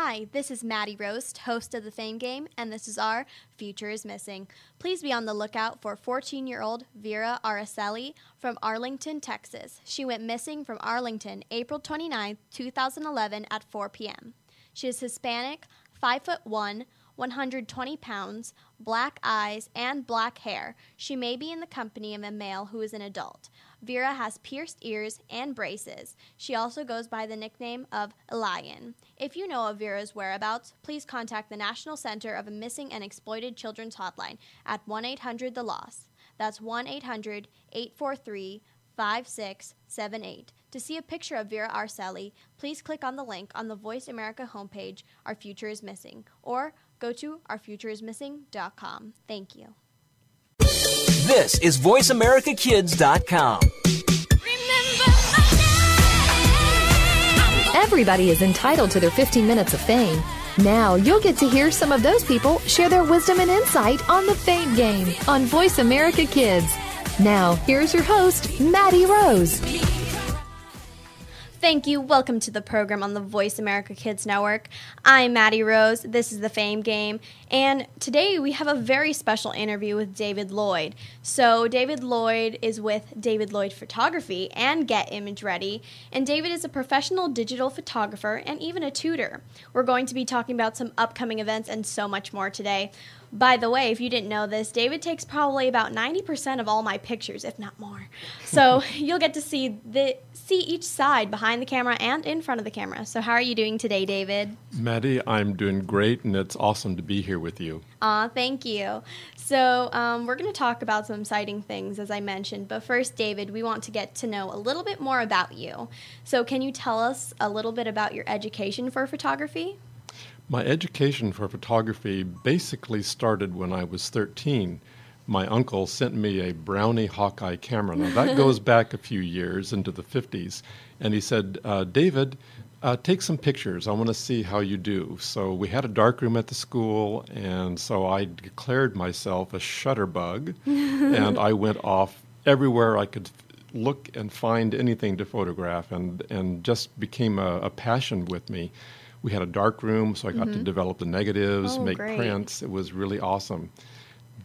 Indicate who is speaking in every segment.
Speaker 1: Hi, this is Maddie Rose, host of the Fame Game, and this is our Future is Missing. Please be on the lookout for 14 year old Vera Araceli from Arlington, Texas. She went missing from Arlington April 29, 2011 at 4 p.m. She is Hispanic, 5 foot 1, 120 pounds, black eyes, and black hair. She may be in the company of a male who is an adult. Vera has pierced ears and braces. She also goes by the nickname of Lion. If you know of Vera's whereabouts, please contact the National Center of Missing and Exploited Children's Hotline at 1 800 The Lost. That's 1 800 843 5678. To see a picture of Vera Arceli, please click on the link on the Voice America homepage, Our Future is Missing, or go to ourfutureismissing.com. Thank you.
Speaker 2: This is VoiceAmericaKids.com.
Speaker 3: Everybody is entitled to their 15 minutes of fame. Now you'll get to hear some of those people share their wisdom and insight on the Fame Game on Voice America Kids. Now, here's your host, Maddie Rose.
Speaker 1: Thank you. Welcome to the program on the Voice America Kids Network. I'm Maddie Rose. This is the Fame Game. And today we have a very special interview with David Lloyd. So, David Lloyd is with David Lloyd Photography and Get Image Ready. And David is a professional digital photographer and even a tutor. We're going to be talking about some upcoming events and so much more today. By the way, if you didn't know this, David takes probably about 90% of all my pictures, if not more. So you'll get to see the see each side behind the camera and in front of the camera. So how are you doing today, David?
Speaker 4: Maddie, I'm doing great, and it's awesome to be here with you.
Speaker 1: Aw, thank you. So um, we're going to talk about some exciting things, as I mentioned. But first, David, we want to get to know a little bit more about you. So can you tell us a little bit about your education for photography?
Speaker 4: My education for photography basically started when I was 13. My uncle sent me a Brownie Hawkeye camera. Now, that goes back a few years into the 50s. And he said, uh, David, uh, take some pictures. I want to see how you do. So we had a darkroom at the school, and so I declared myself a shutterbug, and I went off everywhere I could look and find anything to photograph, and, and just became a, a passion with me we had a dark room, so I got mm-hmm. to develop the negatives,
Speaker 1: oh,
Speaker 4: make
Speaker 1: great.
Speaker 4: prints. It was really awesome.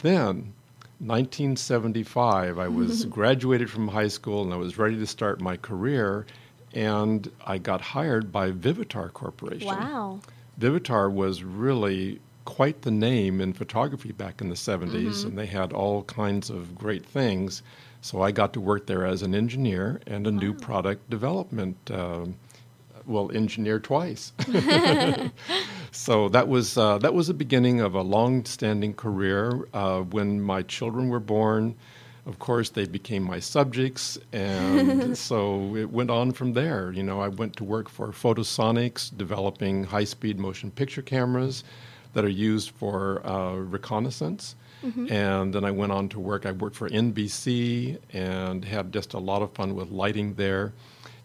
Speaker 4: Then, 1975, I was graduated from high school and I was ready to start my career, and I got hired by Vivitar Corporation.
Speaker 1: Wow.
Speaker 4: Vivitar was really quite the name in photography back in the 70s, mm-hmm. and they had all kinds of great things. So I got to work there as an engineer and a wow. new product development. Uh, well engineer twice. so that was uh, that was the beginning of a long-standing career. Uh, when my children were born, of course, they became my subjects, and so it went on from there. You know, I went to work for Photosonics, developing high-speed motion picture cameras that are used for uh, reconnaissance. Mm-hmm. And then I went on to work. I worked for NBC and had just a lot of fun with lighting there.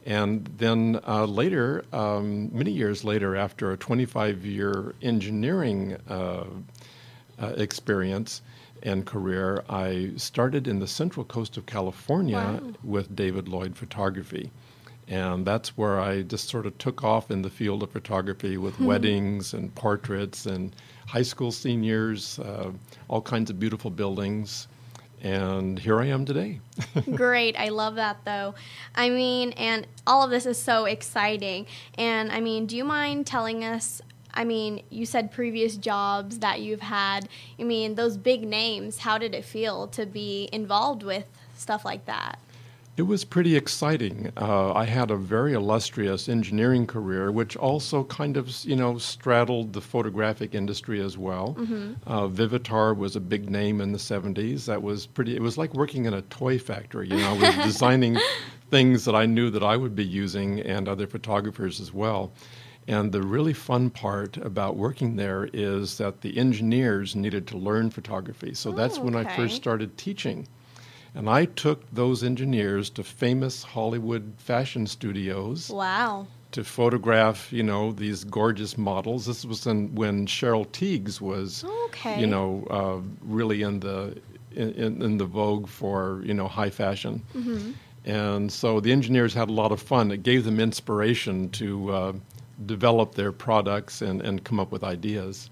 Speaker 4: And then uh, later, um, many years later, after a 25 year engineering uh, uh, experience and career, I started in the central coast of California
Speaker 1: wow.
Speaker 4: with David Lloyd Photography. And that's where I just sort of took off in the field of photography with hmm. weddings and portraits and high school seniors, uh, all kinds of beautiful buildings and here I am today.
Speaker 1: Great. I love that though. I mean, and all of this is so exciting. And I mean, do you mind telling us? I mean, you said previous jobs that you've had. I mean, those big names, how did it feel to be involved with stuff like that?
Speaker 4: It was pretty exciting. Uh, I had a very illustrious engineering career, which also kind of, you know, straddled the photographic industry as well.
Speaker 1: Mm-hmm.
Speaker 4: Uh, Vivitar was a big name in the 70s. That was pretty, it was like working in a toy factory. You know, I was designing things that I knew that I would be using and other photographers as well. And the really fun part about working there is that the engineers needed to learn photography. So
Speaker 1: oh,
Speaker 4: that's when
Speaker 1: okay.
Speaker 4: I first started teaching. And I took those engineers to famous Hollywood fashion studios.
Speaker 1: Wow.
Speaker 4: To photograph, you know, these gorgeous models. This was in, when Cheryl Tiegs was,
Speaker 1: okay.
Speaker 4: you know, uh, really in the in, in, the vogue for you know high fashion.
Speaker 1: Mm-hmm.
Speaker 4: And so the engineers had a lot of fun. It gave them inspiration to uh, develop their products and, and come up with ideas.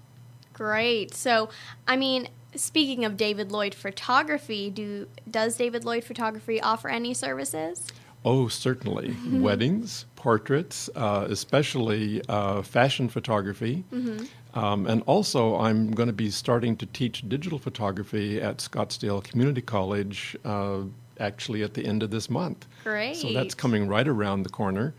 Speaker 1: Great. So, I mean, speaking of David Lloyd Photography, do does David Lloyd Photography offer any services?
Speaker 4: Oh, certainly. Weddings, portraits, uh, especially uh, fashion photography. Um, and also, I'm going to be starting to teach digital photography at Scottsdale Community College uh, actually at the end of this month.
Speaker 1: Great.
Speaker 4: So that's coming right around the corner.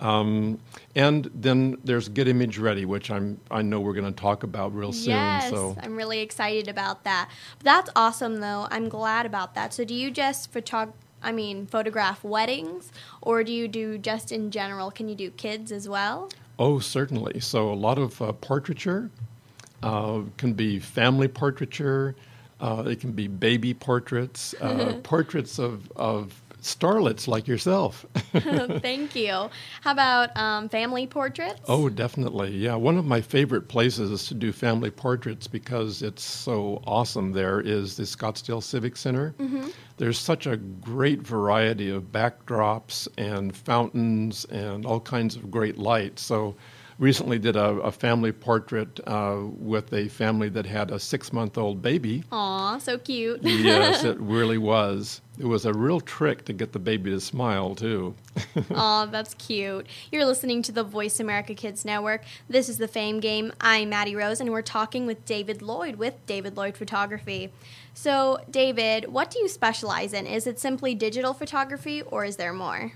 Speaker 4: Um, and then there's Get Image Ready, which I'm I know we're going to talk about real soon.
Speaker 1: Yes,
Speaker 4: So
Speaker 1: I'm really excited about that. That's awesome, though. I'm glad about that. So, do you just photog? I mean, photograph weddings, or do you do just in general? Can you do kids as well?
Speaker 4: Oh, certainly. So a lot of uh, portraiture uh, can be family portraiture. Uh, it can be baby portraits, uh, portraits of, of starlets like yourself.
Speaker 1: Thank you. How about um, family portraits?
Speaker 4: oh, definitely. Yeah. One of my favorite places to do family portraits because it's so awesome there is the Scottsdale Civic Center. There's such a great variety of backdrops and fountains and all kinds of great light. So recently did a, a family portrait uh, with a family that had a six-month-old baby.
Speaker 1: Aw, so cute.
Speaker 4: yes, it really was. It was a real trick to get the baby to smile too.
Speaker 1: Aw, that's cute. You're listening to the Voice America Kids Network. This is the Fame Game. I'm Maddie Rose, and we're talking with David Lloyd with David Lloyd Photography. So, David, what do you specialize in? Is it simply digital photography, or is there more?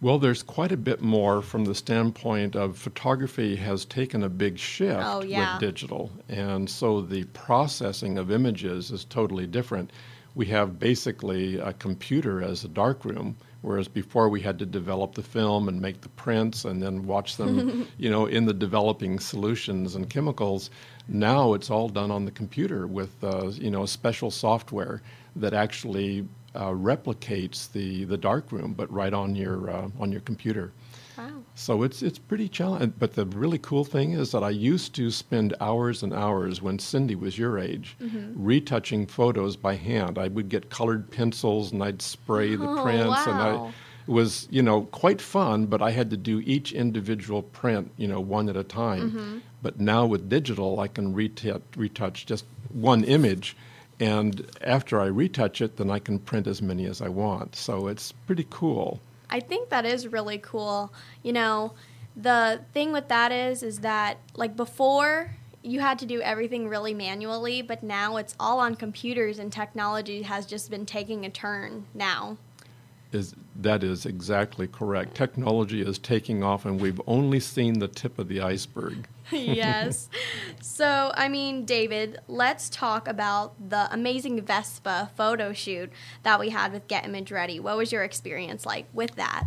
Speaker 4: Well, there's quite a bit more from the standpoint of photography has taken a big shift
Speaker 1: Oh, yeah.
Speaker 4: with digital. And so the processing of images is totally different. We have basically a computer as a darkroom, whereas before we had to develop the film and make the prints and then watch them, you know, in the developing solutions and chemicals. Now it's all done on the computer with, uh, you know, special software that actually uh, replicates the, the darkroom, but right on your uh, on your computer.
Speaker 1: Wow.
Speaker 4: So it's it's pretty challenging. But the really cool thing is that I used to spend hours and hours when Cindy was your age, retouching photos by hand. I would get colored pencils and I'd spray the
Speaker 1: Oh,
Speaker 4: prints, and I it was you know quite fun. But I had to do each individual print, you know, one at a time.
Speaker 1: Mm-hmm.
Speaker 4: But now with digital, I can retouch, retouch just one image. And after I retouch it, then I can print as many as I want. So it's pretty cool.
Speaker 1: I think that is really cool. You know, the thing with that is is that like before you had to do everything really manually, but now it's all on computers and technology has just been taking a turn now.
Speaker 4: Is that is exactly correct. Technology is taking off, and we've only seen the tip of the iceberg.
Speaker 1: yes. So, I mean, David, let's talk about the amazing Vespa photo shoot that we had with Get Image Ready. What was your experience like with that?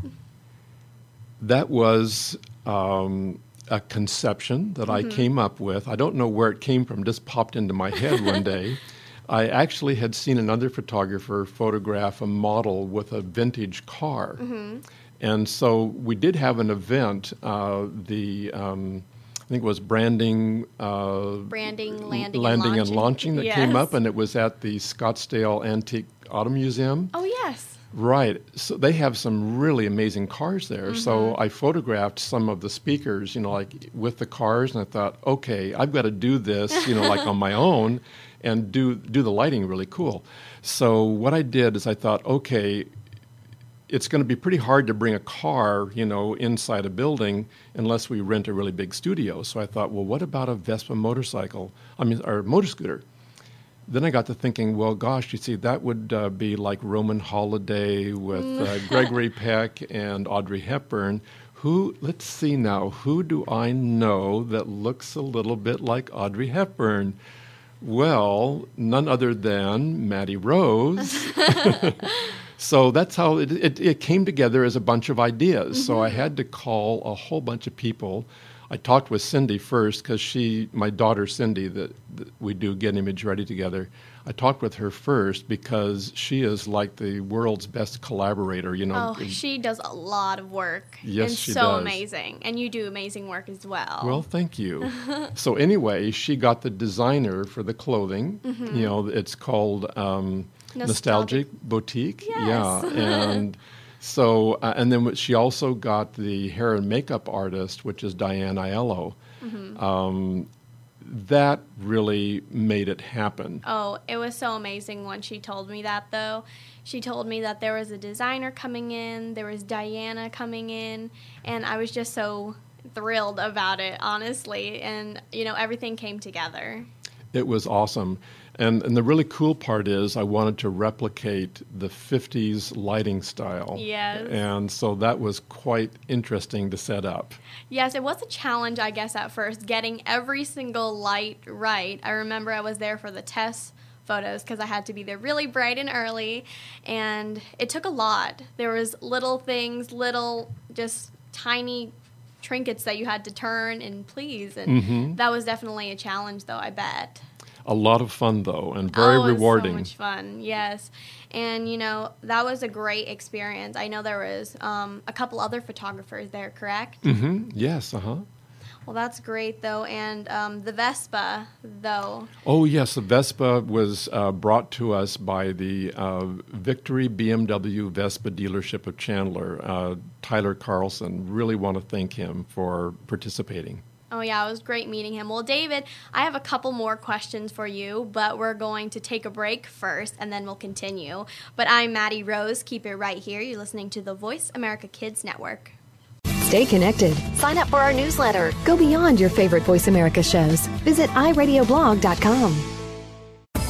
Speaker 4: That was um, a conception that I came up with. I don't know where it came from; just popped into my head one day. I actually had seen another photographer photograph a model with a vintage car, and so we did have an event. Uh, the um, I think it was branding. Uh,
Speaker 1: Branding, landing,
Speaker 4: landing
Speaker 1: and launching,
Speaker 4: that came up, and it was at the Scottsdale Antique Auto Museum.
Speaker 1: Oh, yes.
Speaker 4: Right. So they have some really amazing cars there. So
Speaker 1: Mm-hmm.
Speaker 4: I photographed some of the speakers, you know, like with the cars, and I thought, okay, I've got to do this, you know, like on my own, and do do the lighting really cool. So what I did is I thought, okay, it's going to be pretty hard to bring a car, you know, inside a building unless we rent a really big studio. So I thought, well, what about a Vespa motorcycle? I mean, or motor scooter. Then I got to thinking, well, gosh, you see, that would uh, be like Roman Holiday with uh, Gregory Peck and Audrey Hepburn. Who, let's see now, who do I know that looks a little bit like Audrey Hepburn? Well, none other than Maddie Rose. So that's how it, it, it came together as a bunch of ideas. So I mm-hmm. had to call a whole bunch of people. I talked with Cindy first because she, my daughter Cindy, that, that we do Get Image Ready together. I talked with her first because she is like the world's best collaborator. You know,
Speaker 1: Oh, she does a lot of work.
Speaker 4: Yes,
Speaker 1: and
Speaker 4: she
Speaker 1: so
Speaker 4: does.
Speaker 1: amazing. And you do amazing work as well.
Speaker 4: Well, thank you. so anyway, she got the designer for the clothing. You know, it's called um,
Speaker 1: Mm-hmm. Nostalgic.
Speaker 4: Nostalgic Boutique.
Speaker 1: Yes.
Speaker 4: Yeah, and So, uh, and then she also got the hair and makeup artist, which is Diane Aiello. Um, that really made it happen.
Speaker 1: Oh, it was so amazing when she told me that, though. She told me that there was a designer coming in, there was Diana coming in, and I was just so thrilled about it, honestly. And, you know, everything came together.
Speaker 4: It was awesome. And, and the really cool part is I wanted to replicate the 50s lighting style.
Speaker 1: Yes.
Speaker 4: And so that was quite interesting to set up.
Speaker 1: Yes, it was a challenge, I guess, at first, getting every single light right. I remember I was there for the test photos because I had to be there really bright and early, and it took a lot. There was little things, little just tiny trinkets that you had to turn and please, and mm-hmm. that was definitely a challenge, though. I bet.
Speaker 4: A lot of fun, though, and very
Speaker 1: oh, it was
Speaker 4: rewarding.
Speaker 1: So much fun, yes. And you know that was a great experience. I know there was um, a couple other photographers there, correct?
Speaker 4: Mm-hmm. Yes, uh huh.
Speaker 1: Well, that's great though. And um, the Vespa, though.
Speaker 4: Oh, yes, the Vespa was uh, brought to us by the uh, Victory BMW Vespa dealership of Chandler. Uh, Tyler Carlson. Really want to thank him for participating.
Speaker 1: Oh yeah, it was great meeting him. Well, David, I have a couple more questions for you, but we're going to take a break first, and then we'll continue. But I'm Maddie Rose. Keep it right here. You're listening to the Voice America Kids Network.
Speaker 3: Stay connected. Sign up for our newsletter. Go beyond your favorite Voice America shows. Visit iradioblog.com.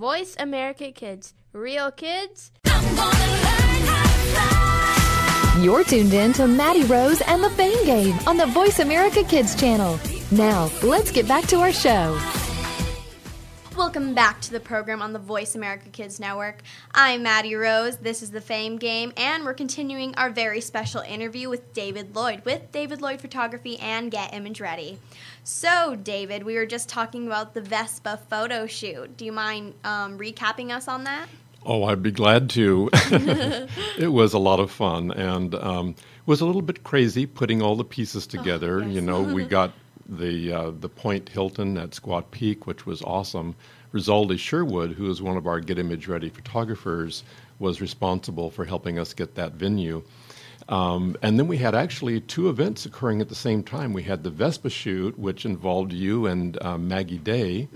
Speaker 1: Voice America Kids. Real kids?
Speaker 3: You're tuned in to Maddie Rose and the Fame Game on the Voice America Kids channel. Now, let's get back to our show.
Speaker 1: Welcome back to the program on the Voice America Kids Network. I'm Maddie Rose. This is the Fame Game, and we're continuing our very special interview with David Lloyd with David Lloyd Photography and Get Image Ready. So, David, we were just talking about the Vespa photo shoot. Do you mind um, recapping us on that?
Speaker 4: Oh, I'd be glad to. it was a lot of fun and um, was a little bit crazy putting all the pieces together.
Speaker 1: yes.
Speaker 4: You know, we got the uh, the Point Hilton at Squaw Peak, which was awesome. Rizaldi Sherwood, who is one of our Get Image Ready photographers, was responsible for helping us get that venue. Um, and then we had actually two events occurring at the same time. We had the Vespa shoot, which involved you and uh, Maggie Day.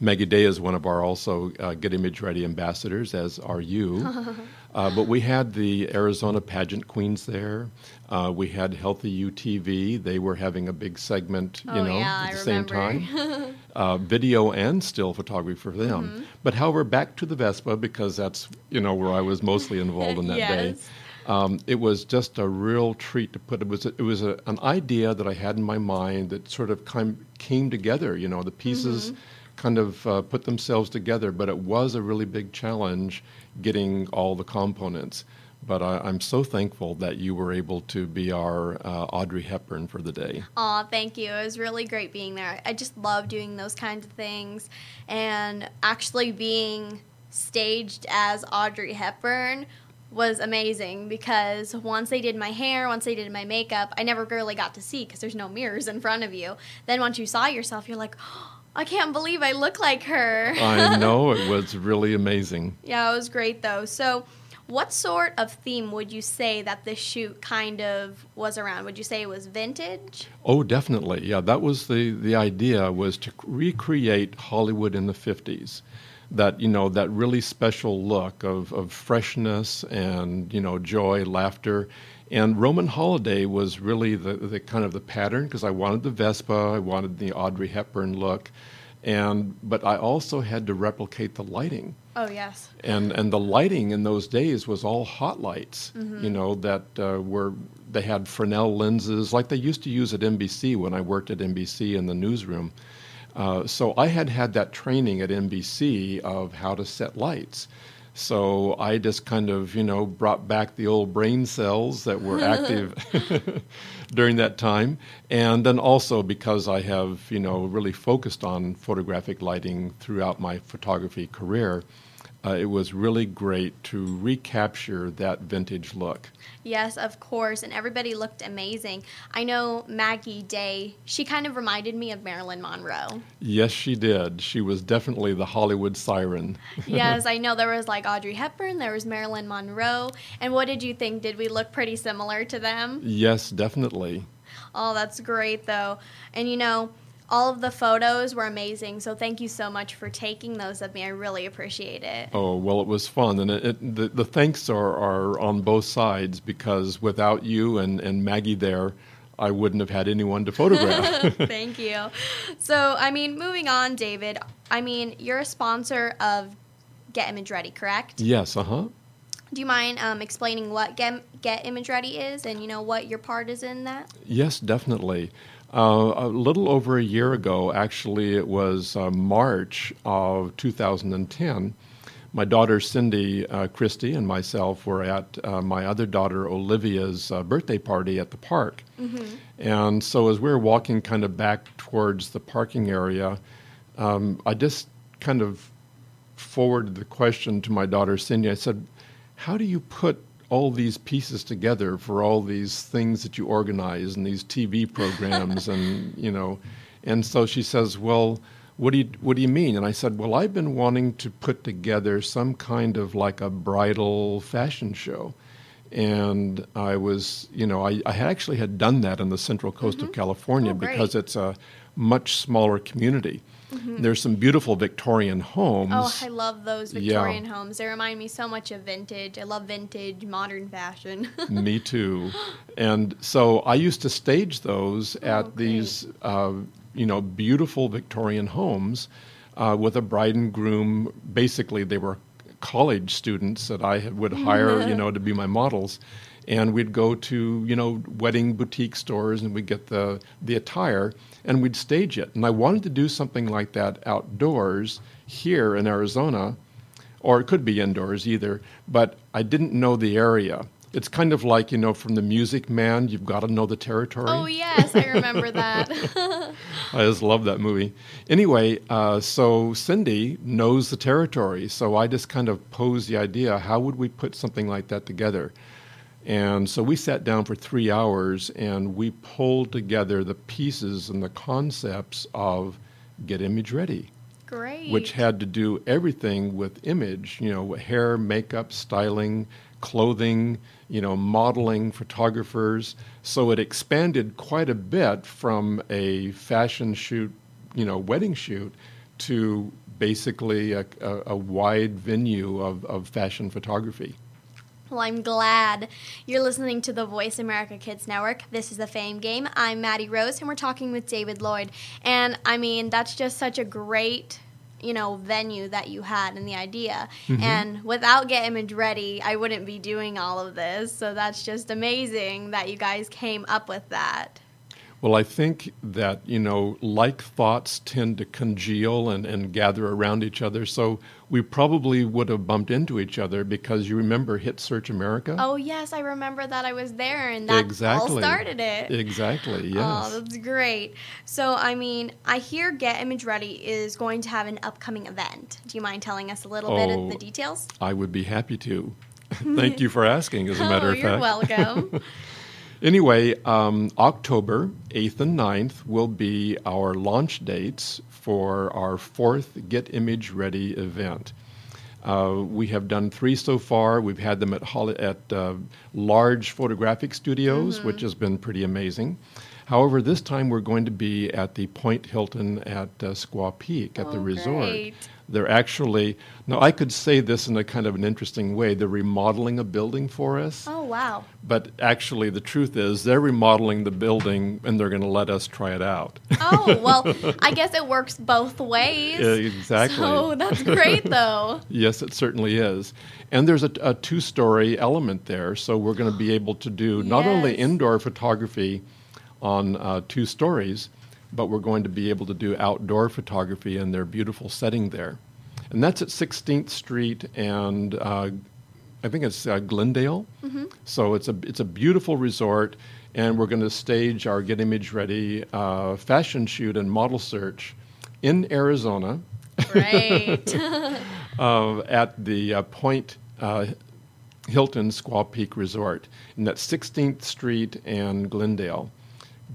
Speaker 4: Maggie Day is one of our also uh, Get Image Ready ambassadors, as are you. uh, but we had the Arizona pageant queens there. Uh, we had Healthy UTV. They were having a big segment, you
Speaker 1: Oh,
Speaker 4: know,
Speaker 1: yeah,
Speaker 4: at
Speaker 1: I
Speaker 4: the same
Speaker 1: remember.
Speaker 4: time. uh, video and still photography for them.
Speaker 1: Mm-hmm.
Speaker 4: But however, back to the Vespa because that's you know where I was mostly involved in that day. Um, it was just a real treat to put. It was it was a, an idea that I had in my mind that sort of came came together. You know, the pieces
Speaker 1: Mm-hmm.
Speaker 4: kind of uh, put themselves together, but it was a really big challenge getting all the components. But I, I'm so thankful that you were able to be our uh, Audrey Hepburn for the day.
Speaker 1: Aw, thank you. It was really great being there. I just love doing those kinds of things. And actually being staged as Audrey Hepburn was amazing because once they did my hair, once they did my makeup, I never really got to see because there's no mirrors in front of you. Then once you saw yourself, you're like, I can't believe I look like her.
Speaker 4: I know it was really amazing.
Speaker 1: Yeah, it was great though. So, what sort of theme would you say that this shoot kind of was around? Would you say it was vintage?
Speaker 4: Oh, definitely. Yeah, that was the the idea was to recreate Hollywood in the 50s. That, you know, that really special look of, of freshness and, you know, joy, laughter. And Roman Holiday was really the, the kind of the pattern because I wanted the Vespa, I wanted the Audrey Hepburn look. And but I also had to replicate the lighting.
Speaker 1: Oh, yes.
Speaker 4: and and the lighting in those days was all hot lights you know that uh, were they had Fresnel lenses like they used to use at NBC when I worked at NBC in the newsroom. Uh, so I had had that training at NBC of how to set lights so I just kind of you know brought back the old brain cells that were active during that time. And then also because I have you know really focused on photographic lighting throughout my photography career uh, it was really great to recapture that vintage look.
Speaker 1: Yes, of course. And everybody looked amazing. I know Maggie Day, she kind of reminded me of Marilyn Monroe.
Speaker 4: Yes, she did. She was definitely the Hollywood siren.
Speaker 1: yes, I know there was like Audrey Hepburn, there was Marilyn Monroe. And what did you think? Did we look pretty similar to them?
Speaker 4: Yes, definitely.
Speaker 1: Oh, that's great though. And you know, all of the photos were amazing. So thank you so much for taking those of me. I really appreciate it.
Speaker 4: Oh, well, it was fun. And it, it, the, the thanks are, are on both sides because without you and, and Maggie there, I wouldn't have had anyone to photograph.
Speaker 1: Thank you. So, I mean, moving on, David. I mean, you're a sponsor of Get Image Ready, correct?
Speaker 4: yes, uh huh.
Speaker 1: Do you mind um, explaining what Get, Get Image Ready is and you know what your part is in that?
Speaker 4: Yes, definitely. Uh, a little over a year ago, actually, it was uh, March of 2010. My daughter Cindy uh, Christie and myself were at uh, my other daughter Olivia's uh, birthday party at the park. And so, as we were walking kind of back towards the parking area, um, I just kind of forwarded the question to my daughter Cindy. I said, How do you put all these pieces together for all these things that you organize and these TV programs and you know. And so she says well what do you what do you mean? And I said well I've been wanting to put together some kind of like a bridal fashion show. And I was you know I, I actually had done that in the central coast of mm-hmm. California
Speaker 1: Oh,
Speaker 4: because it's a much smaller community there's some beautiful Victorian homes
Speaker 1: Oh, I love those
Speaker 4: Yeah.
Speaker 1: Victorian homes. They remind me so much of vintage. I love vintage, modern fashion.
Speaker 4: Me too. And so I used to stage those at
Speaker 1: Oh,
Speaker 4: these, uh, you know, beautiful Victorian homes uh, with a bride and groom. Basically, they were college students that I would hire, you know, to be my models. And we'd go to, you know, wedding boutique stores and we'd get the, the attire and we'd stage it. And I wanted to do something like that outdoors here in Arizona or it could be indoors either, but I didn't know the area. It's kind of like, you know, from the Music Man, you've got to know the territory.
Speaker 1: oh, yes, I remember that.
Speaker 4: I just love that movie. Anyway, uh, so Cindy knows the territory, so I just kind of posed the idea how would we put something like that together? And so we sat down for three hours and we pulled together the pieces and the concepts of Get Image Ready.
Speaker 1: Great.
Speaker 4: which had to do everything with image, you know, hair, makeup, styling, clothing, you know, modeling, photographers. So it expanded quite a bit from a fashion shoot, you know, wedding shoot to basically a, a, a wide venue of, of fashion photography.
Speaker 1: Well, I'm glad you're listening to the Voice America Kids Network. This is the Fame Game. I'm Maddie Rose, and we're talking with David Lloyd. And I mean, that's just such a great you know venue that you had and the idea
Speaker 4: Mm-hmm.
Speaker 1: and without get image ready i wouldn't be doing all of this so that's just amazing that you guys came up with that
Speaker 4: Well, I think that, you know, like thoughts tend to congeal and, and gather around each other. So we probably would have bumped into each other because you remember Hit Search America?
Speaker 1: oh yes i remember that i was there and that
Speaker 4: exactly.
Speaker 1: all started it
Speaker 4: Exactly, oh, yes.
Speaker 1: Oh, that's great. So, I mean, I hear Get Image Ready is going to have an upcoming event. Do you mind telling us a little bit of the
Speaker 4: Oh,
Speaker 1: details?
Speaker 4: I would be happy to. Thank you for asking, as a oh, matter
Speaker 1: oh,
Speaker 4: of
Speaker 1: you're
Speaker 4: fact.
Speaker 1: welcome.
Speaker 4: Anyway, um, October 8th and 9th will be our launch dates for our fourth Get Image Ready event. Uh, we have done three so far. We've had them at, Holly, at uh, large photographic studios, which has been pretty amazing. However, this time we're going to be at the Point Hilton at uh, Squaw Peak at the
Speaker 1: Oh,
Speaker 4: resort.
Speaker 1: great.
Speaker 4: They're actually, now I could say this in a kind of an interesting way. They're remodeling a building for us.
Speaker 1: oh, wow.
Speaker 4: But actually, the truth is, they're remodeling the building and they're going to let us try it out.
Speaker 1: Oh, well, I guess it works both ways.
Speaker 4: Yeah, exactly.
Speaker 1: So, that's great, though.
Speaker 4: yes, it certainly is. And there's a, a two story element there. So we're going to be able to do not only indoor photography on uh, two stories, but we're going to be able to do outdoor photography in their beautiful setting there. And that's at 16th Street and uh, I think it's uh, Glendale. So it's a it's a beautiful resort, and we're going to stage our Get Image Ready uh, fashion shoot and model search in Arizona
Speaker 1: Great.
Speaker 4: uh, at the uh, Point uh, Hilton Squaw Peak Resort, and that's 16th Street and Glendale.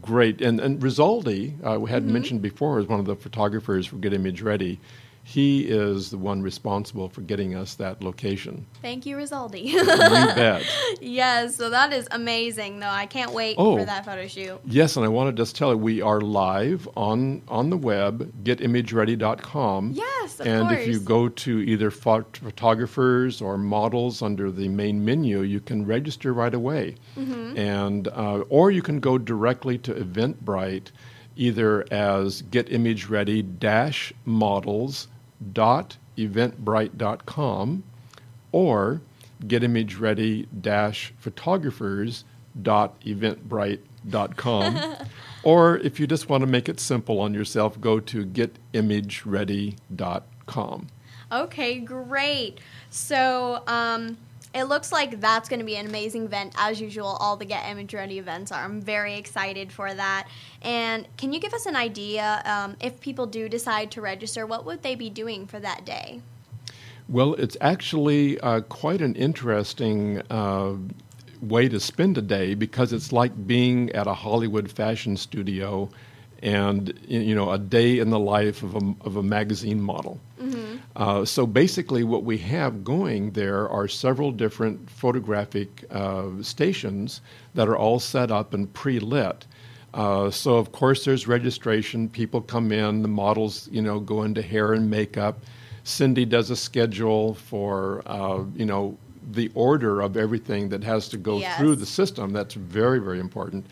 Speaker 4: Great, and and Rizaldi, uh, we had mentioned before, is one of the photographers for Get Image Ready. He is the one responsible for getting us that location.
Speaker 1: Thank you, Rizaldi.
Speaker 4: you bet.
Speaker 1: yes, so that is amazing, though. I can't wait
Speaker 4: Oh.
Speaker 1: for that photo shoot.
Speaker 4: Yes, and I want to just tell you, we are live on on the web, getimageready.com.
Speaker 1: Yes, of
Speaker 4: and if you go to either phot- photographers or models under the main menu, you can register right away,
Speaker 1: Mm-hmm.
Speaker 4: and uh, or you can go directly to Eventbrite, either as getimageready dash models dot eventbrite.com or getimageready dash photographers dot eventbrite.com or if you just want to make it simple on yourself go to getimageready.com
Speaker 1: Okay, great. So, um, it looks like that's going to be an amazing event, as usual. All the Get Image Ready events are. I'm very excited for that. And can you give us an idea um, if people do decide to register, what would they be doing for that day?
Speaker 4: Well, it's actually uh, quite an interesting uh, way to spend a day because it's like being at a Hollywood fashion studio and you know a day in the life of a, of a magazine model. Uh, so basically, what we have going there are several different photographic uh, stations that are all set up and pre-lit. Uh, so of course, there's registration. People come in. The models, you know, go into hair and makeup. Cindy does a schedule for uh, you know the order of everything that has to go
Speaker 1: Yes.
Speaker 4: through the system. That's very very important.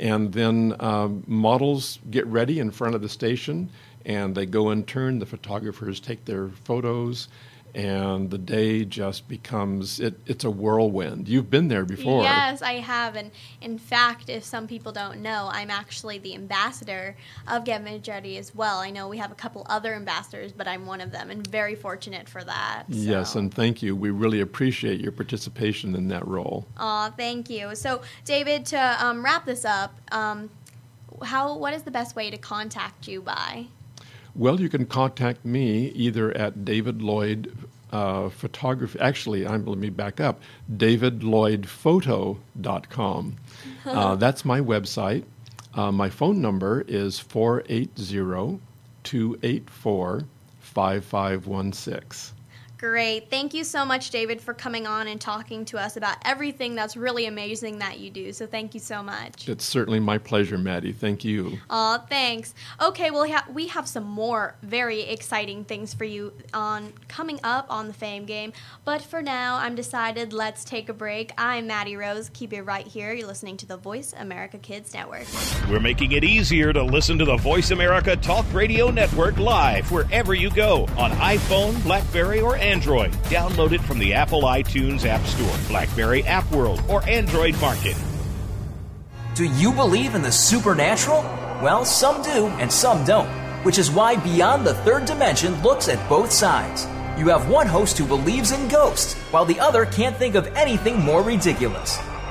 Speaker 4: And then um, models get ready in front of the station, and they go in turn. The photographers take their photos, and the day just becomes it, it's a whirlwind. You've been there before.
Speaker 1: Yes, I have. And in fact, if some people don't know, I'm actually the ambassador of Get as well. I know we have a couple other ambassadors, but I'm one of them and very fortunate for that.
Speaker 4: Yes, and thank you. We really appreciate your participation in that role.
Speaker 1: Aw, thank you. So, David, to um, wrap this up, um, how what is the best way to contact you by?
Speaker 4: Well, you can contact me either at David Lloyd uh, Photography. Actually, I'm, let me back up. DavidLloydPhoto.com. Uh, that's my website. Uh, my phone number is 480 284 5516.
Speaker 1: Great. Thank you so much, David, for coming on and talking to us about everything that's really amazing that you do. So thank you so much.
Speaker 4: It's certainly my pleasure, Maddie. Thank you.
Speaker 1: Aw, thanks. Okay, well, we have some more very exciting things for you on coming up on the Fame Game. But for now, I'm decided let's take a break. I'm Maddie Rose. Keep it right here. You're listening to the Voice America Kids Network.
Speaker 5: We're making it easier to listen to the Voice America Talk Radio Network live wherever you go on iPhone, Blackberry, or Android. Download it from the Apple iTunes App Store, Blackberry App World, or Android Market.
Speaker 2: Do you believe in the supernatural? Well, some do and some don't, which is why Beyond the Third Dimension looks at both sides. You have one host who believes in ghosts, while the other can't think of anything more ridiculous.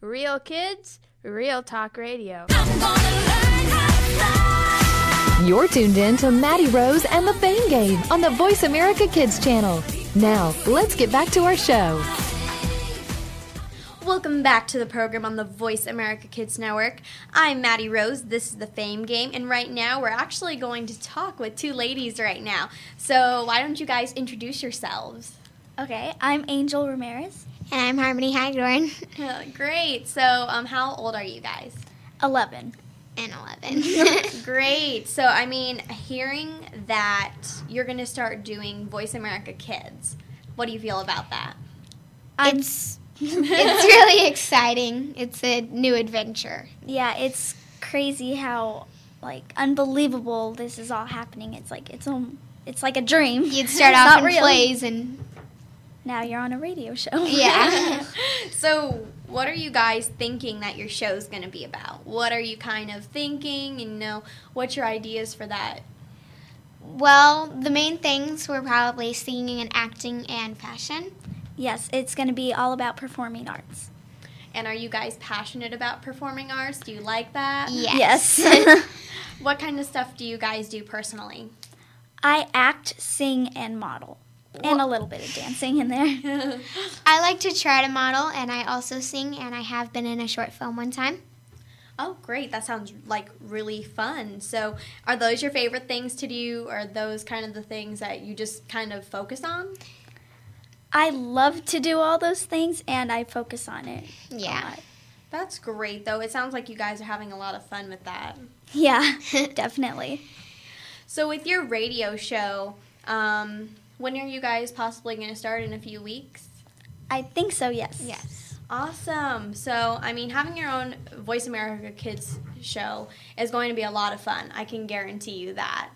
Speaker 6: real kids, real talk radio.
Speaker 3: You're tuned in to Maddie Rose and the Fame Game on the Voice America Kids channel. Now, let's get back to our show.
Speaker 1: Welcome back to the program on the Voice America Kids Network. I'm Maddie Rose. This is the Fame Game, and right now we're actually going to talk with two ladies right now. So why don't you guys introduce yourselves?
Speaker 7: Okay, I'm Angel Ramirez,
Speaker 8: And I'm Harmony Hagdorn.
Speaker 1: Great. So um, how old are you guys?
Speaker 7: 11.
Speaker 8: And 11.
Speaker 1: Great. So I mean, hearing that you're going to start doing Voice America Kids, what do you feel about that?
Speaker 8: It's it's really exciting. It's a new adventure.
Speaker 7: yeah, it's crazy how like unbelievable this is all happening. It's like it's um, it's like a dream.
Speaker 8: You'd start
Speaker 7: It's
Speaker 8: off
Speaker 7: not
Speaker 8: in
Speaker 7: real.
Speaker 8: plays and
Speaker 7: Now you're on a radio show.
Speaker 8: yeah.
Speaker 1: So, what are you guys thinking that your show's going to be about? What are you kind of thinking? And, you know, what's your ideas for that?
Speaker 8: well, the main things were probably singing and acting and fashion.
Speaker 7: yes, it's going to be all about performing arts.
Speaker 1: And are you guys passionate about performing arts? Do you like that?
Speaker 8: Yes.
Speaker 7: Yes.
Speaker 1: What kind of stuff do you guys do personally?
Speaker 7: I act, sing, and model, and a little bit of dancing in there.
Speaker 8: I like to try to model and I also sing and I have been in a short film one time.
Speaker 1: Oh, great. That sounds like really fun. So, are those your favorite things to do? Are those kind of the things that you just kind of focus on?
Speaker 7: I love to do all those things, and I focus on it. a
Speaker 8: Yeah.
Speaker 7: lot.
Speaker 1: That's great, though. It sounds like you guys are having a lot of fun with that.
Speaker 7: Yeah, definitely.
Speaker 1: So, with your radio show, um, when are you guys possibly going to start in a few weeks?
Speaker 7: I think so. Yes.
Speaker 8: Yes.
Speaker 1: Awesome. So, I mean, having your own Voice America Kids show is going to be a lot of fun. I can guarantee you that.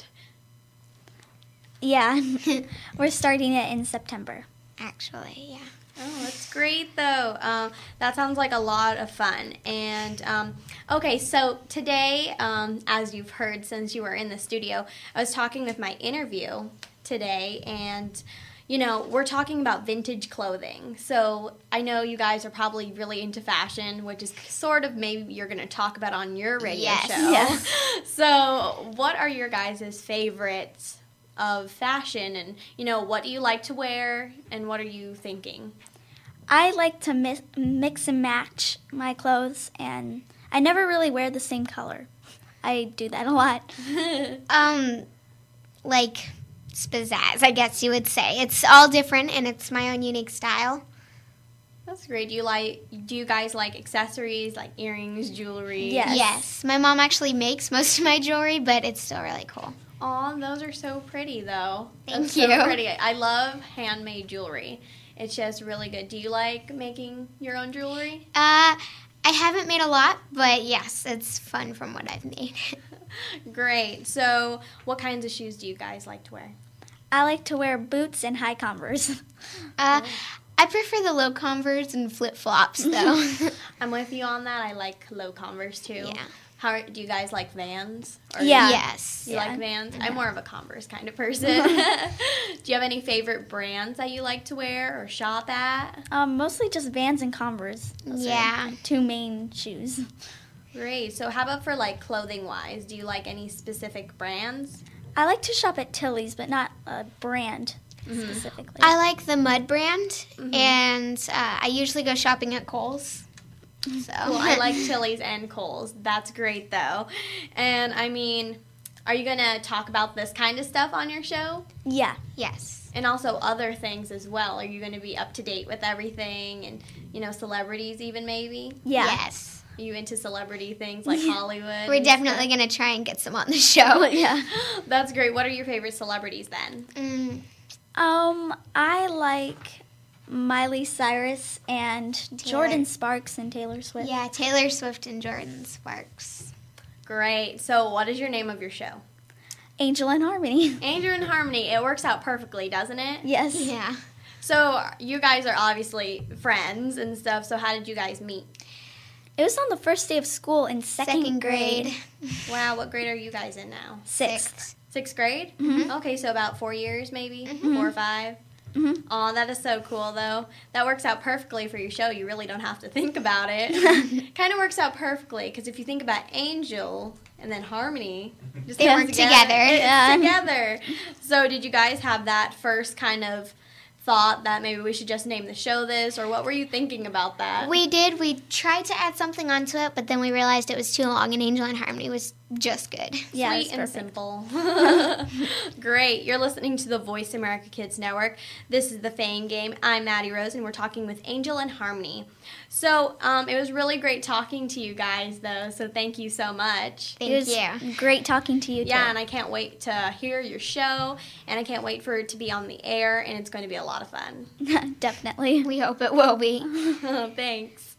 Speaker 7: Yeah, we're starting it in September.
Speaker 8: actually. Yeah.
Speaker 1: Oh, that's great though. Um, that sounds like a lot of fun. And um, okay, so today, um, as you've heard since you were in the studio, I was talking with my interview today, and you know, we're talking about vintage clothing. So I know you guys are probably really into fashion, which is sort of maybe you're going to talk about on your radio
Speaker 8: Yes.
Speaker 1: show.
Speaker 7: Yes.
Speaker 1: So, what are your guys' favorites of fashion? And, you know, what do you like to wear? And what are you thinking?
Speaker 7: I like to mi- mix and match my clothes, and I never really wear the same color. I do that a lot.
Speaker 8: Um, like spizzazz, I guess you would say. It's all different and it's my own unique style.
Speaker 1: That's great. Do you like? Do you guys like accessories, like earrings, jewelry?
Speaker 7: Yes.
Speaker 8: Yes. My mom actually makes most of my jewelry, but it's still really cool.
Speaker 1: Aw, those are so pretty, though.
Speaker 8: Thank
Speaker 1: That's
Speaker 8: you.
Speaker 1: So pretty. I love handmade jewelry. It's just really good. Do you like making your own jewelry?
Speaker 8: Uh, I haven't made a lot, but yes, it's fun from what I've made.
Speaker 1: Great. So, what kinds of shoes do you guys like to wear?
Speaker 7: I like to wear boots and high Converse.
Speaker 8: Uh, I prefer the low Converse and flip flops, though.
Speaker 1: I'm with you on that. I like low Converse too.
Speaker 8: Yeah.
Speaker 1: How do you guys like Vans? Or
Speaker 7: Yeah.
Speaker 8: Yes.
Speaker 1: You
Speaker 7: Yeah.
Speaker 1: like Vans? I'm more of a Converse kind of person. do you have any favorite brands that you like to wear or shop at?
Speaker 7: um, mostly just Vans and Converse. Those
Speaker 8: Yeah.
Speaker 7: my two main shoes.
Speaker 1: Great. So, how about for like clothing wise? Do you like any specific brands?
Speaker 7: I like to shop at Tilly's, but not a brand specifically.
Speaker 8: I like the Mudd brand, and uh, I usually go shopping at Kohl's. So
Speaker 1: Well, I like Tilly's and Kohl's. That's great though. And I mean, are you gonna talk about this kind of stuff on your show?
Speaker 7: yeah.
Speaker 8: yes.
Speaker 1: And also other things as well. Are you gonna be up to date with everything and you know celebrities even maybe?
Speaker 7: Yeah.
Speaker 8: Yes.
Speaker 1: Are you into celebrity things like Hollywood?
Speaker 8: We're definitely gonna try and get some on the show.
Speaker 7: yeah.
Speaker 1: That's great. What are your favorite celebrities then?
Speaker 8: Mm,
Speaker 7: Um, I like Miley Cyrus and Jordin Sparks and Taylor Swift.
Speaker 8: yeah, Taylor Swift and Jordin Sparks.
Speaker 1: Great. So, what is your name of your show?
Speaker 7: Angel and Harmony.
Speaker 1: Angel and Harmony. It works out perfectly, doesn't it?
Speaker 7: yes.
Speaker 8: Yeah.
Speaker 1: So, you guys are obviously friends and stuff. So, how did you guys meet?
Speaker 7: It was on the first day of school in second,
Speaker 8: Second grade.
Speaker 1: Wow, what grade are you guys in now?
Speaker 7: Sixth.
Speaker 1: Sixth grade? Okay, so about four years maybe?
Speaker 8: Mm-hmm.
Speaker 1: Four or 5
Speaker 7: Mhm.
Speaker 1: Aw, that is so cool though. That works out perfectly for your show. You really don't have to think about it. kind of works out perfectly because if you think about Angel and then Harmony, just
Speaker 8: They work together.
Speaker 1: It's
Speaker 7: Yeah.
Speaker 1: together. So, did you guys have that first kind of thought that maybe we should just name the show this, or what were you thinking about that?
Speaker 8: We did. We tried to add something onto it, but then we realized it was too long, and Angel and Harmony was just good.
Speaker 7: Yeah,
Speaker 1: Sweet and simple. Great. You're listening to the Voice America Kids Network. This is the Fame Game. I'm Maddie Rose, and we're talking with Angel and Harmony. So um, it was really great talking to you guys, though. So thank you so much.
Speaker 8: Thank
Speaker 7: it was
Speaker 8: you.
Speaker 7: great talking to you.
Speaker 1: Yeah,
Speaker 7: too.
Speaker 1: and I can't wait to hear your show, and I can't wait for it to be on the air, and it's going to be a lot of fun.
Speaker 7: definitely.
Speaker 8: We hope it will be.
Speaker 1: Thanks.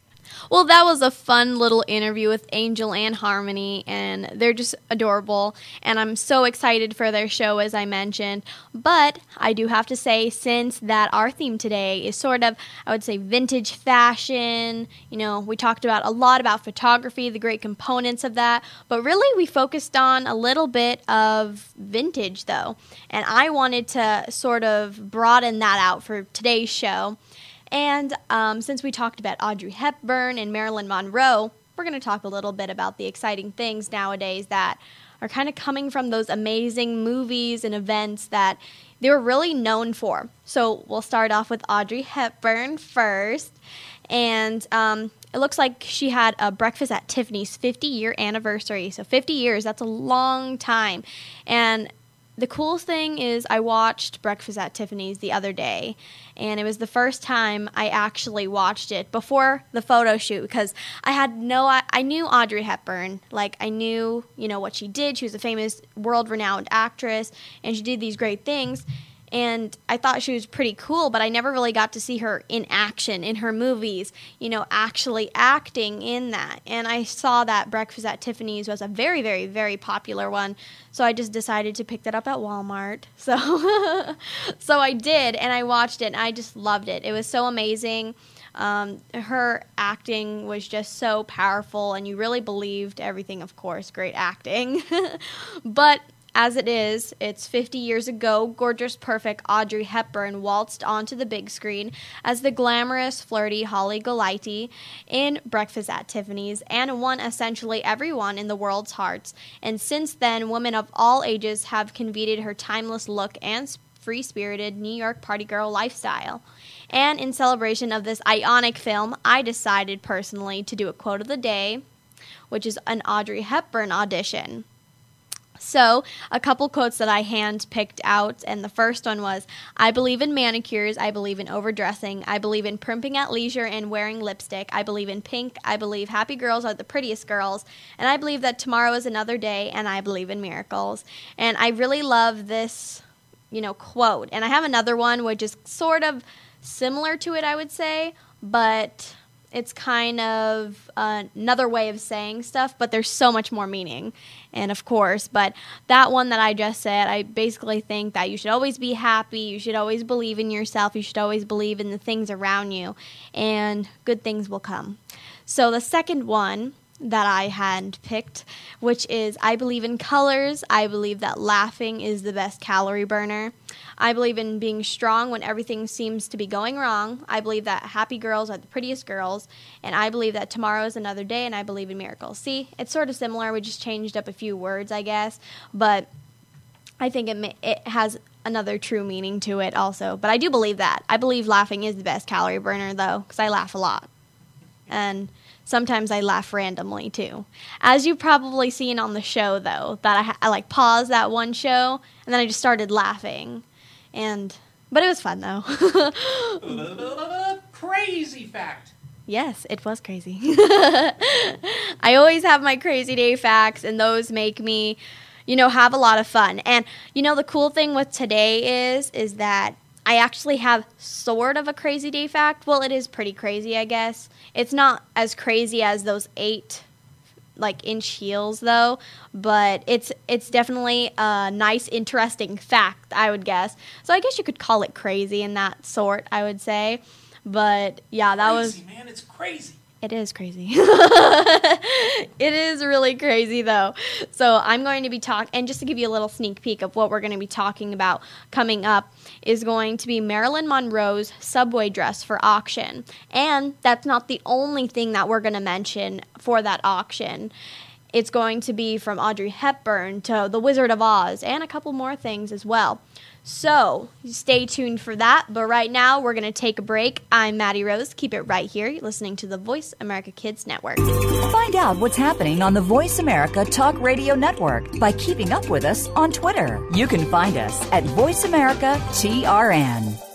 Speaker 1: Well, that was a fun little interview with Angel and Harmony, and they're just adorable. And I'm so excited for their show, as I mentioned. But I do have to say, since that our theme today is sort of, I would say, vintage fashion, you know, we talked about a lot about photography, the great components of that. But really, we focused on a little bit of vintage, though. And I wanted to sort of broaden that out for today's show. And um, since we talked about Audrey Hepburn and Marilyn Monroe, we're going to talk a little bit about the exciting things nowadays that are kind of coming from those amazing movies and events that they were really known for. So we'll start off with Audrey Hepburn first. And um, it looks like she had a breakfast at Tiffany's 50 year anniversary. So 50 years, that's a long time. And the coolest thing is I watched Breakfast at Tiffany's the other day, and it was the first time I actually watched it before the photo shoot because I had no I, I knew Audrey Hepburn, like I knew, you know, what she did. She was a famous world-renowned actress and she did these great things. And I thought she was pretty cool, but I never really got to see her in action in her movies, you know, actually acting in that. And I saw that Breakfast at Tiffany's was a very, very, very popular one, so I just decided to pick that up at Walmart. So, so I did, and I watched it, and I just loved it. It was so amazing. Um, her acting was just so powerful, and you really believed everything, of course, great acting. but as it is, it's 50 years ago, gorgeous, perfect Audrey Hepburn waltzed onto the big screen as the glamorous, flirty Holly Golightly in Breakfast at Tiffany's and won essentially everyone in the world's hearts. And since then, women of all ages have convened her timeless look and free spirited New York party girl lifestyle. And in celebration of this ionic film, I decided personally to do a quote of the day, which is an Audrey Hepburn audition. So, a couple quotes that I hand picked out, and the first one was I believe in manicures, I believe in overdressing, I believe in primping at leisure and wearing lipstick, I believe in pink, I believe happy girls are the prettiest girls, and I believe that tomorrow is another day, and I believe in miracles. And I really love this, you know, quote. And I have another one which is sort of similar to it, I would say, but it's kind of uh, another way of saying stuff, but there's so much more meaning. And of course, but that one that I just said, I basically think that you should always be happy, you should always believe in yourself, you should always believe in the things around you, and good things will come. So the second one that I had picked, which is I believe in colors. I believe that laughing is the best calorie burner. I believe in being strong when everything seems to be going wrong. I believe that happy girls are the prettiest girls. And I believe that tomorrow is another day, and I believe in miracles. See, it's sort of similar. We just changed up a few words, I guess. But I think it, it has another true meaning to it also. But I do believe that. I believe laughing is the best calorie burner, though, because I laugh a lot. And sometimes I laugh randomly too. As you've probably seen on the show, though, that I, I like paused that one show and then I just started laughing and but it was fun though.
Speaker 9: crazy fact.
Speaker 1: Yes, it was crazy. I always have my crazy day facts, and those make me, you know, have a lot of fun. And you know, the cool thing with today is, is that I actually have sort of a crazy day fact. Well, it is pretty crazy, I guess. It's not as crazy as those eight like inch heels though, but it's it's definitely a nice interesting fact, I would guess. So I guess you could call it crazy in that sort, I would say. But yeah, that
Speaker 9: crazy,
Speaker 1: was
Speaker 9: man, it's crazy.
Speaker 1: It is crazy. it is really crazy though. So I'm going to be talking and just to give you a little sneak peek of what we're going to be talking about coming up is going to be Marilyn Monroe's subway dress for auction. And that's not the only thing that we're going to mention for that auction. It's going to be from Audrey Hepburn to The Wizard of Oz and a couple more things as well. So stay tuned for that. But right now, we're going to take a break. I'm Maddie Rose. Keep it right here. You're listening to the Voice America Kids Network.
Speaker 10: Find out what's happening on the Voice America Talk Radio Network by keeping up with us on Twitter. You can find us at Voice America TRN.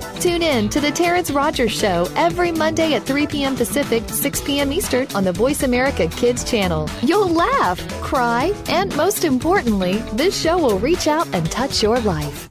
Speaker 3: Tune in to The Terrence Rogers Show every Monday at 3 p.m. Pacific, 6 p.m. Eastern on the Voice America Kids channel. You'll laugh, cry, and most importantly, this show will reach out and touch your life.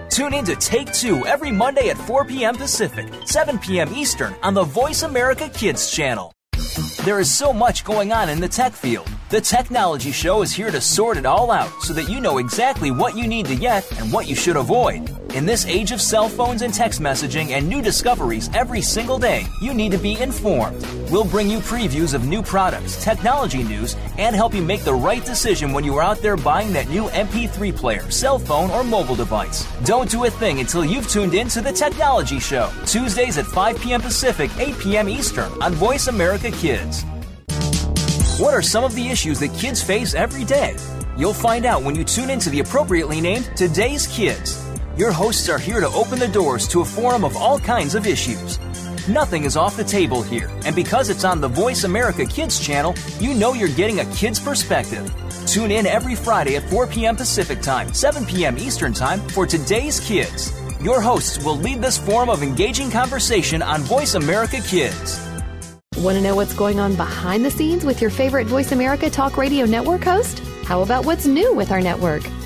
Speaker 2: Tune in to Take Two every Monday at 4 p.m. Pacific, 7 p.m. Eastern on the Voice America Kids channel. There is so much going on in the tech field. The Technology Show is here to sort it all out so that you know exactly what you need to get and what you should avoid. In this age of cell phones and text messaging and new discoveries every single day, you need to be informed. We'll bring you previews of new products, technology news, and help you make the right decision when you are out there buying that new MP3 player, cell phone, or mobile device. Don't do a thing until you've tuned in to The Technology Show, Tuesdays at 5 p.m. Pacific, 8 p.m. Eastern on Voice America Kids. What are some of the issues that kids face every day? You'll find out when you tune into the appropriately named Today's Kids. Your hosts are here to open the doors to a forum of all kinds of issues. Nothing is off the table here, and because it's on the Voice America Kids channel, you know you're getting a kid's perspective. Tune in every Friday at 4 p.m. Pacific Time, 7 p.m. Eastern Time for Today's Kids. Your hosts will lead this forum of engaging conversation on Voice America Kids.
Speaker 3: Want to know what's going on behind the scenes with your favorite Voice America Talk Radio Network host? How about what's new with our network?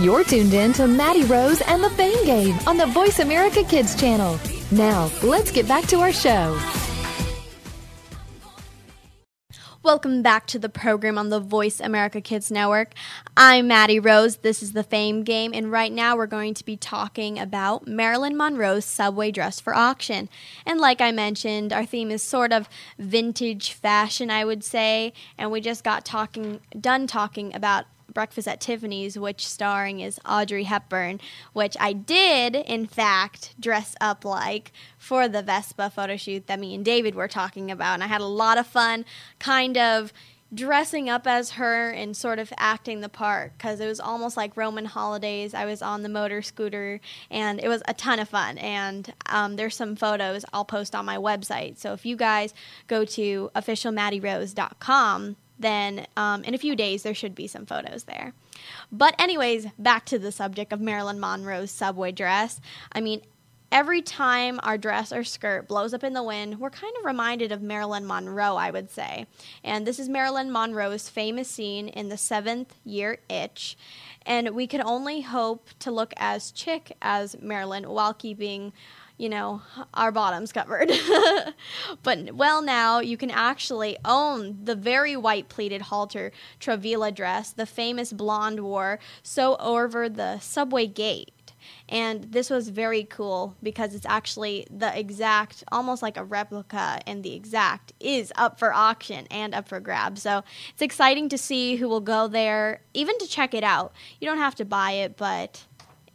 Speaker 3: You're tuned in to Maddie Rose and the Fame Game on the Voice America Kids channel. Now, let's get back to our show.
Speaker 1: Welcome back to the program on the Voice America Kids Network. I'm Maddie Rose. This is the Fame Game, and right now we're going to be talking about Marilyn Monroe's subway dress for auction. And like I mentioned, our theme is sort of vintage fashion, I would say, and we just got talking done talking about Breakfast at Tiffany's, which starring is Audrey Hepburn, which I did, in fact, dress up like for the Vespa photo shoot that me and David were talking about. And I had a lot of fun kind of dressing up as her and sort of acting the part because it was almost like Roman holidays. I was on the motor scooter and it was a ton of fun. And um, there's some photos I'll post on my website. So if you guys go to officialmaddierose.com, then um, in a few days there should be some photos there. But, anyways, back to the subject of Marilyn Monroe's subway dress. I mean, every time our dress or skirt blows up in the wind, we're kind of reminded of Marilyn Monroe, I would say. And this is Marilyn Monroe's famous scene in the seventh year itch. And we can only hope to look as chic as Marilyn while keeping you know, our bottoms covered. but well, now you can actually own the very white pleated halter Travilla dress the famous blonde wore so over the subway gate. And this was very cool because it's actually the exact, almost like a replica, and the exact is up for auction and up for grabs. So it's exciting to see who will go there, even to check it out. You don't have to buy it, but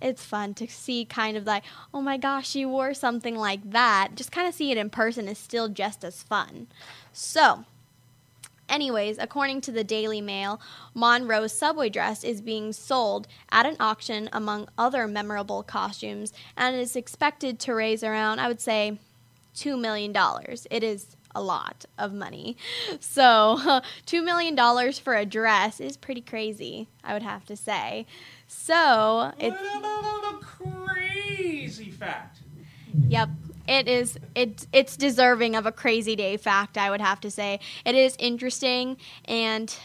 Speaker 1: it's fun to see kind of like, oh my gosh, you wore something like that. Just kind of see it in person is still just as fun. So, anyways, according to the Daily Mail, Monroe's subway dress is being sold at an auction among other memorable costumes and is expected to raise around, I would say, $2 million. It is a lot of money. So, $2 million for a dress is pretty crazy, I would have to say. So it's a
Speaker 9: crazy fact.
Speaker 1: Yep. It is it it's deserving of a crazy day fact, I would have to say. It is interesting and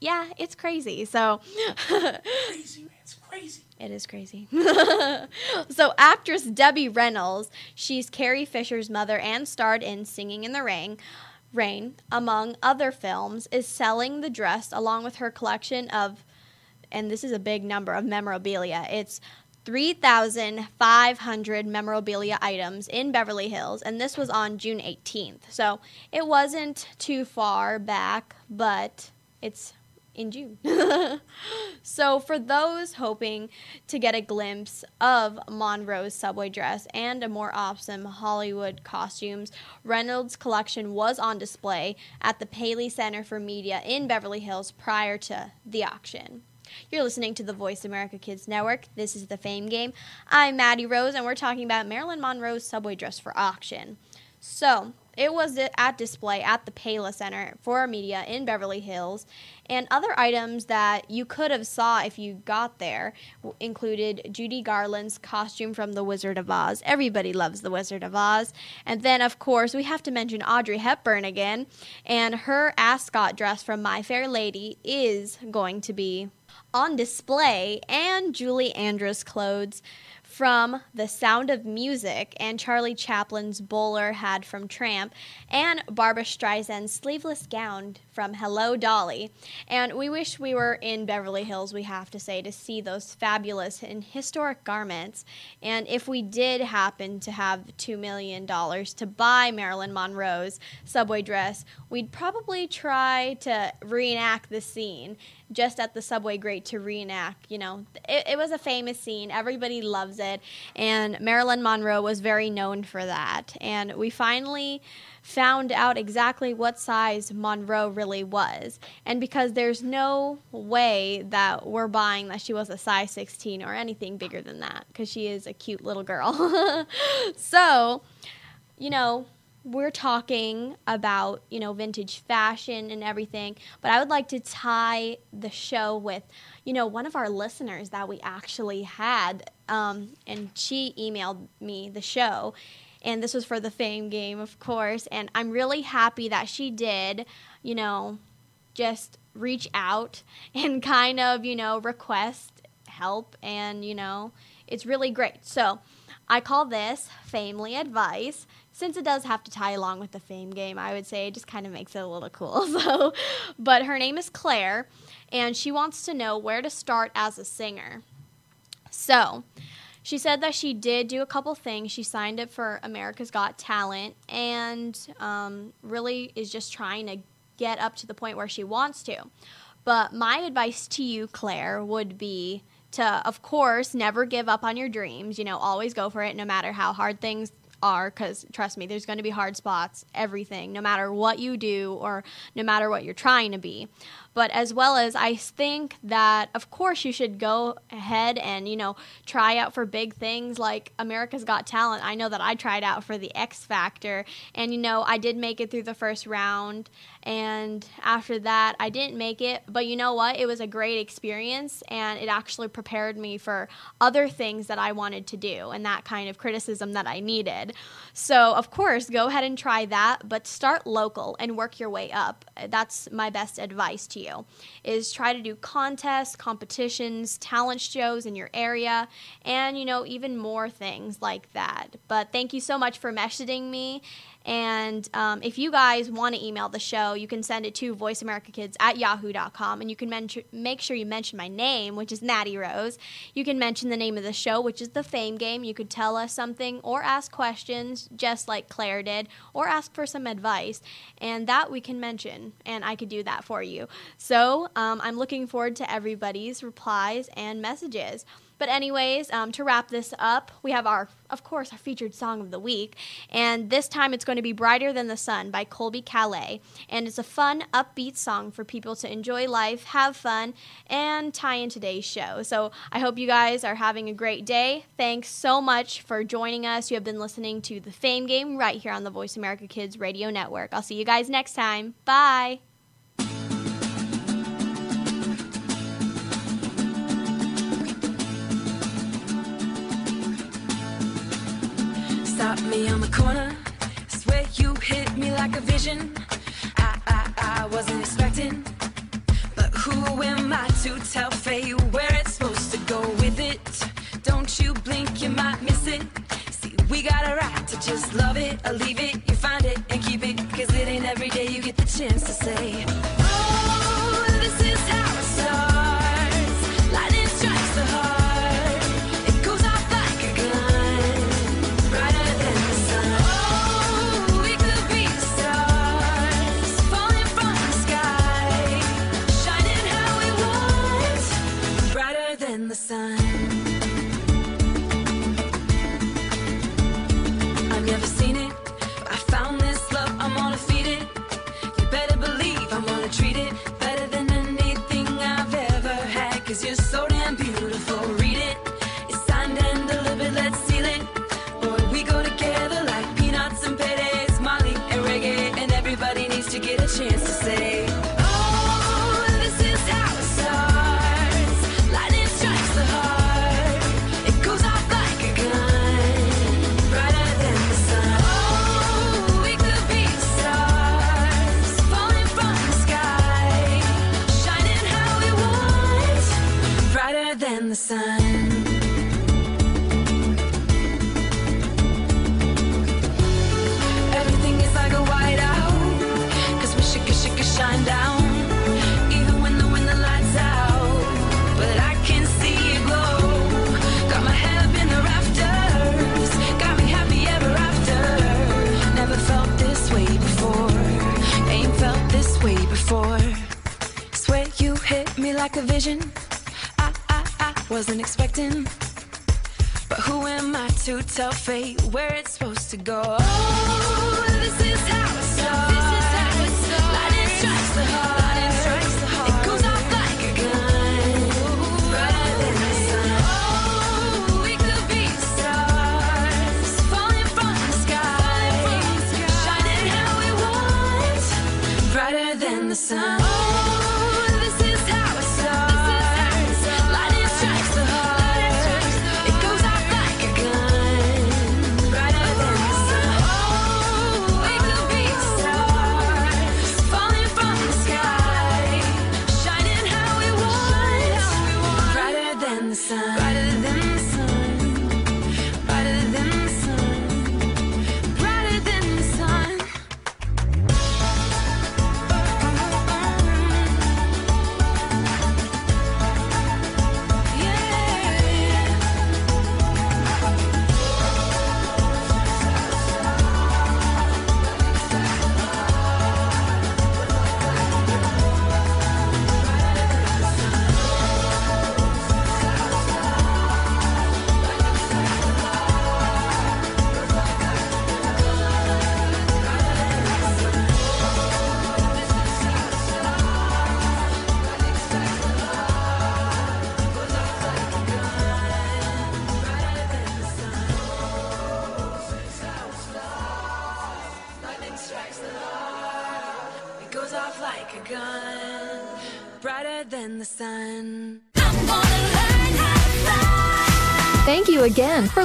Speaker 1: yeah, it's crazy. So
Speaker 9: crazy. It's crazy.
Speaker 1: It is crazy. so, actress Debbie Reynolds, she's Carrie Fisher's mother and starred in Singing in the Rain, Rain, among other films, is selling the dress along with her collection of and this is a big number of memorabilia. It's 3,500 memorabilia items in Beverly Hills, and this was on June 18th. So it wasn't too far back, but it's in June. so, for those hoping to get a glimpse of Monroe's subway dress and a more awesome Hollywood costumes, Reynolds' collection was on display at the Paley Center for Media in Beverly Hills prior to the auction. You're listening to the Voice America Kids Network. This is the Fame Game. I'm Maddie Rose, and we're talking about Marilyn Monroe's subway dress for auction. So, it was at display at the Paley Center for Media in Beverly Hills, and other items that you could have saw if you got there included Judy Garland's costume from The Wizard of Oz. Everybody loves The Wizard of Oz. And then, of course, we have to mention Audrey Hepburn again, and her ascot dress from My Fair Lady is going to be on display, and Julie Andrews' clothes from The Sound of Music and Charlie Chaplin's bowler hat from Tramp and Barbra Streisand's sleeveless gown from Hello Dolly. And we wish we were in Beverly Hills, we have to say, to see those fabulous and historic garments. And if we did happen to have $2 million to buy Marilyn Monroe's subway dress, we'd probably try to reenact the scene just at the subway grate to reenact. You know, it, it was a famous scene. Everybody loves it. And Marilyn Monroe was very known for that. And we finally found out exactly what size Monroe really was. And because there's no way that we're buying that she was a size 16 or anything bigger than that, because she is a cute little girl. so, you know, we're talking about, you know, vintage fashion and everything, but I would like to tie the show with, you know, one of our listeners that we actually had, um, and she emailed me the show, and this was for the fame game, of course, and I'm really happy that she did, you know, just reach out and kind of, you know, request help, and, you know, it's really great. So, I call this Family Advice since it does have to tie along with the fame game, I would say it just kind of makes it a little cool. So, but her name is Claire, and she wants to know where to start as a singer. So, she said that she did do a couple things. She signed up for America's Got Talent and um, really is just trying to get up to the point where she wants to. But my advice to you, Claire, would be to, of course, never give up on your dreams. You know, always go for it no matter how hard things are because trust me there's going to be hard spots everything no matter what you do or no matter what you're trying to be but as well as I think that of course you should go ahead and you know try out for big things like America's Got Talent. I know that I tried out for the X Factor and you know I did make it through the first round and after that I didn't make it, but you know what? It was a great experience and it actually prepared me for other things that I wanted to do and that kind of criticism that I needed. So, of course, go ahead and try that, but start local and work your way up. That's my best advice to you you is try to do contests, competitions, talent shows in your area, and you know, even more things like that. But thank you so much for messaging me and um, if you guys want to email the show, you can send it to voiceamericakids at yahoo.com. And you can mention, make sure you mention my name, which is Maddie Rose. You can mention the name of the show, which is The Fame Game. You could tell us something or ask questions, just like Claire did, or ask for some advice. And that we can mention, and I could do that for you. So um, I'm looking forward to everybody's replies and messages. But anyways, um, to wrap this up, we have our, of course, our featured song of the week, and this time it's going to be "Brighter Than the Sun" by Colbie Caillat, and it's a fun, upbeat song for people to enjoy life, have fun, and tie in today's show. So I hope you guys are having a great day. Thanks so much for joining us. You have been listening to the Fame Game right here on the Voice America Kids Radio Network. I'll see you guys next time. Bye.
Speaker 11: Stop me on the corner. Swear you hit me like a vision. I, I, I wasn't expecting. But who am I to tell fate where it's supposed to go with it? Don't you blink, you might miss it. See, we got a right to just love it or leave it. You find it and keep it. Cause it ain't every day you get the chance to say, sun. I've never seen it. I found this love, I'm gonna feed it. You better believe I'm gonna treat it better than anything I've ever had. Cause you're so damn beautiful. Read it. It's signed and delivered, let's seal it. Boy, we go together like peanuts and paydays, Marley and reggae. And everybody needs to get a chance to say, a vision. I I I wasn't expecting. But who am I to tell fate where it's supposed to go? Oh, this is how it starts. Lightning strikes the heart. It goes off like a gun. Oh, brighter than the sun. Oh,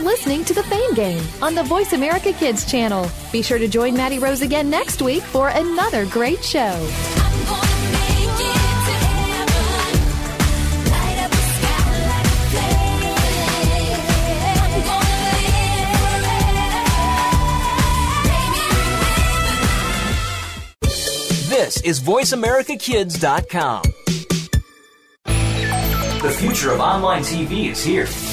Speaker 3: listening to the Fame Game on the Voice America Kids channel. Be sure to join Maddie Rose again next week for another great show.
Speaker 2: This is VoiceAmericaKids.com. The future of online TV is here.